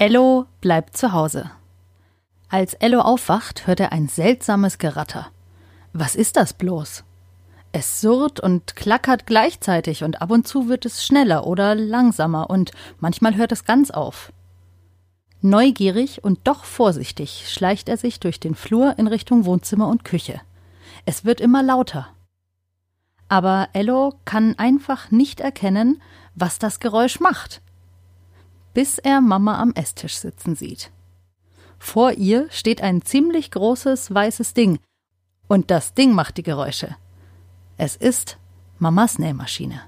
Ello bleibt zu Hause. Als Ello aufwacht, hört er ein seltsames Geratter. Was ist das bloß? Es surrt und klackert gleichzeitig und ab und zu wird es schneller oder langsamer und manchmal hört es ganz auf. Neugierig und doch vorsichtig schleicht er sich durch den Flur in Richtung Wohnzimmer und Küche. Es wird immer lauter. Aber Ello kann einfach nicht erkennen, was das Geräusch macht, bis er Mama am Esstisch sitzen sieht. Vor ihr steht ein ziemlich großes weißes Ding, und das Ding macht die Geräusche. Es ist Mamas Nähmaschine.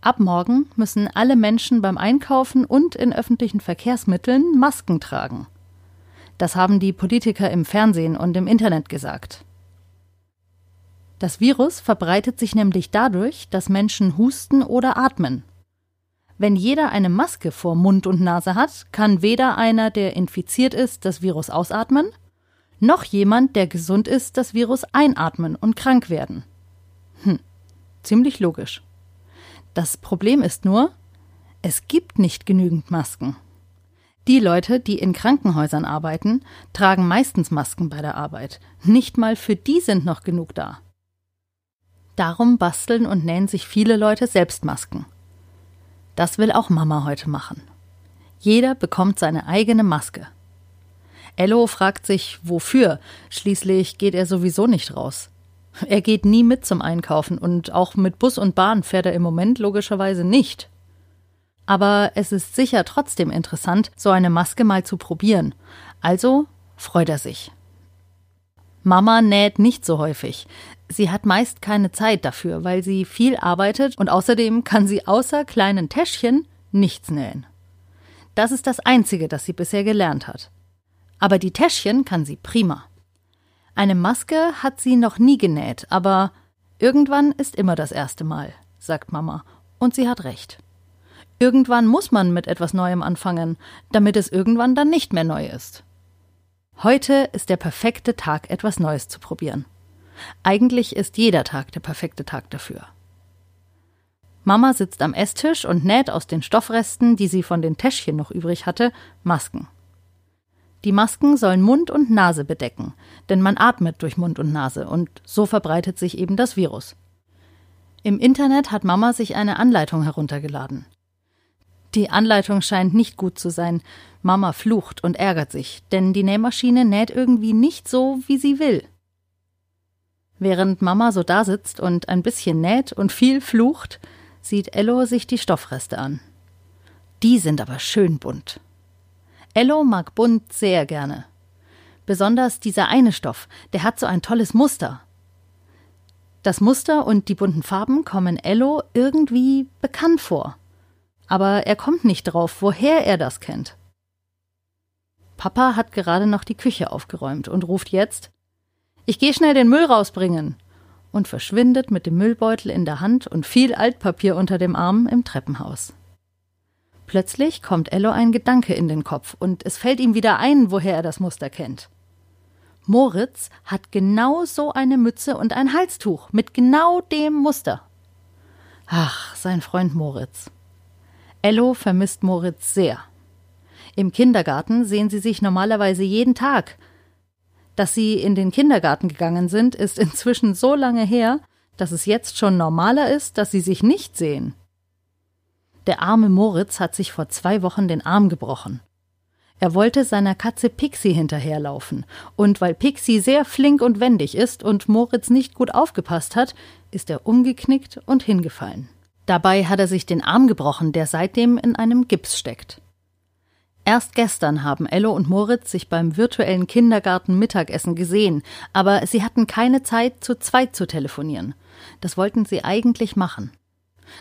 Ab morgen müssen alle Menschen beim Einkaufen und in öffentlichen Verkehrsmitteln Masken tragen. Das haben die Politiker im Fernsehen und im Internet gesagt. Das Virus verbreitet sich nämlich dadurch, dass Menschen husten oder atmen. Wenn jeder eine Maske vor Mund und Nase hat, kann weder einer, der infiziert ist, das Virus ausatmen, noch jemand, der gesund ist, das Virus einatmen und krank werden. Hm, ziemlich logisch. Das Problem ist nur, es gibt nicht genügend Masken. Die Leute, die in Krankenhäusern arbeiten, tragen meistens Masken bei der Arbeit. Nicht mal für die sind noch genug da. Darum basteln und nähen sich viele Leute selbst Masken. Das will auch Mama heute machen. Jeder bekommt seine eigene Maske. Ello fragt sich, wofür? Schließlich geht er sowieso nicht raus. Er geht nie mit zum Einkaufen und auch mit Bus und Bahn fährt er im Moment logischerweise nicht. Aber es ist sicher trotzdem interessant, so eine Maske mal zu probieren. Also freut er sich. Mama näht nicht so häufig. Sie hat meist keine Zeit dafür, weil sie viel arbeitet und außerdem kann sie außer kleinen Täschchen nichts nähen. Das ist das Einzige, das sie bisher gelernt hat. Aber die Täschchen kann sie prima. Eine Maske hat sie noch nie genäht, aber irgendwann ist immer das erste Mal, sagt Mama, und sie hat recht. Irgendwann muss man mit etwas Neuem anfangen, damit es irgendwann dann nicht mehr neu ist. Heute ist der perfekte Tag, etwas Neues zu probieren. Eigentlich ist jeder Tag der perfekte Tag dafür. Mama sitzt am Esstisch und näht aus den Stoffresten, die sie von den Täschchen noch übrig hatte, Masken. Die Masken sollen Mund und Nase bedecken, denn man atmet durch Mund und Nase und so verbreitet sich eben das Virus. Im Internet hat Mama sich eine Anleitung heruntergeladen. Die Anleitung scheint nicht gut zu sein. Mama flucht und ärgert sich, denn die Nähmaschine näht irgendwie nicht so, wie sie will. Während Mama so dasitzt und ein bisschen näht und viel flucht, sieht Ello sich die Stoffreste an. Die sind aber schön bunt. Ello mag bunt sehr gerne. Besonders dieser eine Stoff, der hat so ein tolles Muster. Das Muster und die bunten Farben kommen Ello irgendwie bekannt vor aber er kommt nicht drauf, woher er das kennt. Papa hat gerade noch die Küche aufgeräumt und ruft jetzt Ich geh schnell den Müll rausbringen und verschwindet mit dem Müllbeutel in der Hand und viel Altpapier unter dem Arm im Treppenhaus. Plötzlich kommt Ello ein Gedanke in den Kopf und es fällt ihm wieder ein, woher er das Muster kennt. Moritz hat genau so eine Mütze und ein Halstuch mit genau dem Muster. Ach, sein Freund Moritz. Ello vermisst Moritz sehr. Im Kindergarten sehen sie sich normalerweise jeden Tag. Dass sie in den Kindergarten gegangen sind, ist inzwischen so lange her, dass es jetzt schon normaler ist, dass sie sich nicht sehen. Der arme Moritz hat sich vor zwei Wochen den Arm gebrochen. Er wollte seiner Katze Pixie hinterherlaufen, und weil Pixie sehr flink und wendig ist und Moritz nicht gut aufgepasst hat, ist er umgeknickt und hingefallen. Dabei hat er sich den Arm gebrochen, der seitdem in einem Gips steckt. Erst gestern haben Ello und Moritz sich beim virtuellen Kindergarten Mittagessen gesehen, aber sie hatten keine Zeit, zu zweit zu telefonieren. Das wollten sie eigentlich machen.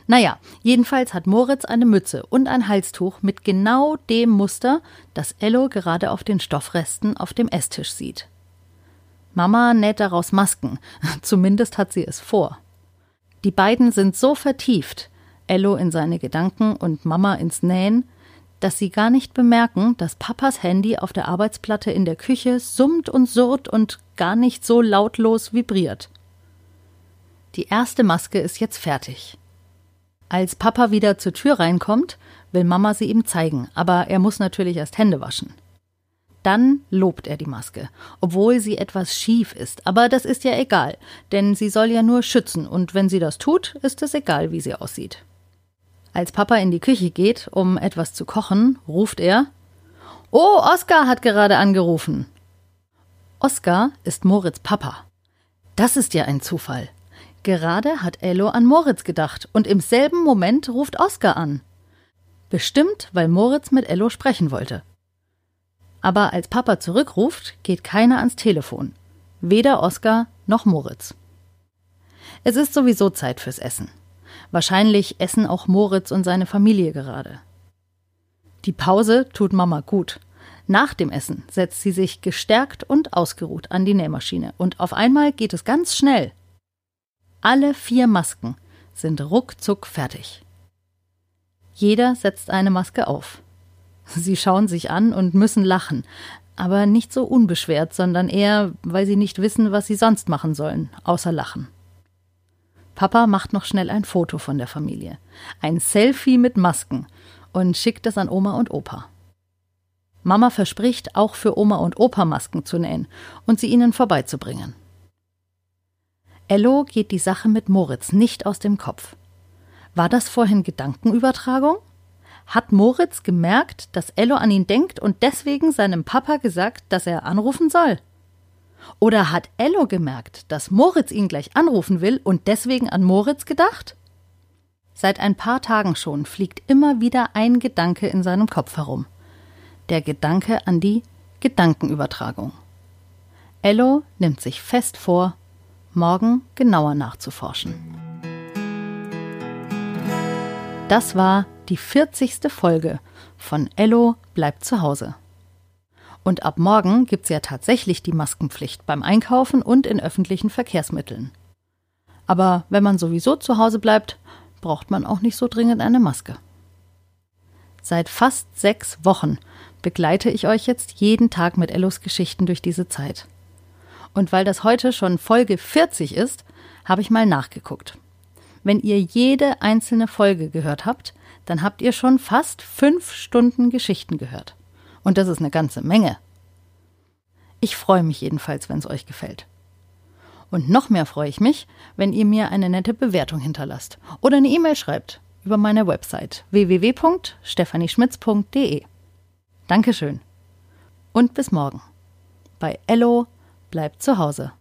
Naja, jedenfalls hat Moritz eine Mütze und ein Halstuch mit genau dem Muster, das Ello gerade auf den Stoffresten auf dem Esstisch sieht. Mama näht daraus Masken, zumindest hat sie es vor. Die beiden sind so vertieft, Ello in seine Gedanken und Mama ins Nähen, dass sie gar nicht bemerken, dass Papas Handy auf der Arbeitsplatte in der Küche summt und surrt und gar nicht so lautlos vibriert. Die erste Maske ist jetzt fertig. Als Papa wieder zur Tür reinkommt, will Mama sie ihm zeigen, aber er muss natürlich erst Hände waschen. Dann lobt er die Maske, obwohl sie etwas schief ist, aber das ist ja egal, denn sie soll ja nur schützen, und wenn sie das tut, ist es egal, wie sie aussieht. Als Papa in die Küche geht, um etwas zu kochen, ruft er Oh, Oskar hat gerade angerufen. Oskar ist Moritz Papa. Das ist ja ein Zufall. Gerade hat Ello an Moritz gedacht und im selben Moment ruft Oskar an. Bestimmt, weil Moritz mit Ello sprechen wollte. Aber als Papa zurückruft, geht keiner ans Telefon. Weder Oskar noch Moritz. Es ist sowieso Zeit fürs Essen. Wahrscheinlich essen auch Moritz und seine Familie gerade. Die Pause tut Mama gut. Nach dem Essen setzt sie sich gestärkt und ausgeruht an die Nähmaschine und auf einmal geht es ganz schnell. Alle vier Masken sind ruckzuck fertig. Jeder setzt eine Maske auf. Sie schauen sich an und müssen lachen, aber nicht so unbeschwert, sondern eher, weil sie nicht wissen, was sie sonst machen sollen, außer lachen. Papa macht noch schnell ein Foto von der Familie. Ein Selfie mit Masken und schickt es an Oma und Opa. Mama verspricht, auch für Oma und Opa Masken zu nähen und sie ihnen vorbeizubringen. Ello geht die Sache mit Moritz nicht aus dem Kopf. War das vorhin Gedankenübertragung? Hat Moritz gemerkt, dass Ello an ihn denkt und deswegen seinem Papa gesagt, dass er anrufen soll? Oder hat Ello gemerkt, dass Moritz ihn gleich anrufen will und deswegen an Moritz gedacht? Seit ein paar Tagen schon fliegt immer wieder ein Gedanke in seinem Kopf herum. Der Gedanke an die Gedankenübertragung. Ello nimmt sich fest vor, morgen genauer nachzuforschen. Das war die 40. Folge von Ello bleibt zu Hause. Und ab morgen gibt's ja tatsächlich die Maskenpflicht beim Einkaufen und in öffentlichen Verkehrsmitteln. Aber wenn man sowieso zu Hause bleibt, braucht man auch nicht so dringend eine Maske. Seit fast sechs Wochen begleite ich euch jetzt jeden Tag mit Ellos Geschichten durch diese Zeit. Und weil das heute schon Folge 40 ist, habe ich mal nachgeguckt. Wenn ihr jede einzelne Folge gehört habt, dann habt ihr schon fast fünf Stunden Geschichten gehört. Und das ist eine ganze Menge. Ich freue mich jedenfalls, wenn es euch gefällt. Und noch mehr freue ich mich, wenn ihr mir eine nette Bewertung hinterlasst oder eine E-Mail schreibt über meine Website www.stephanieschmitz.de. Dankeschön. Und bis morgen bei Ello bleibt zu Hause.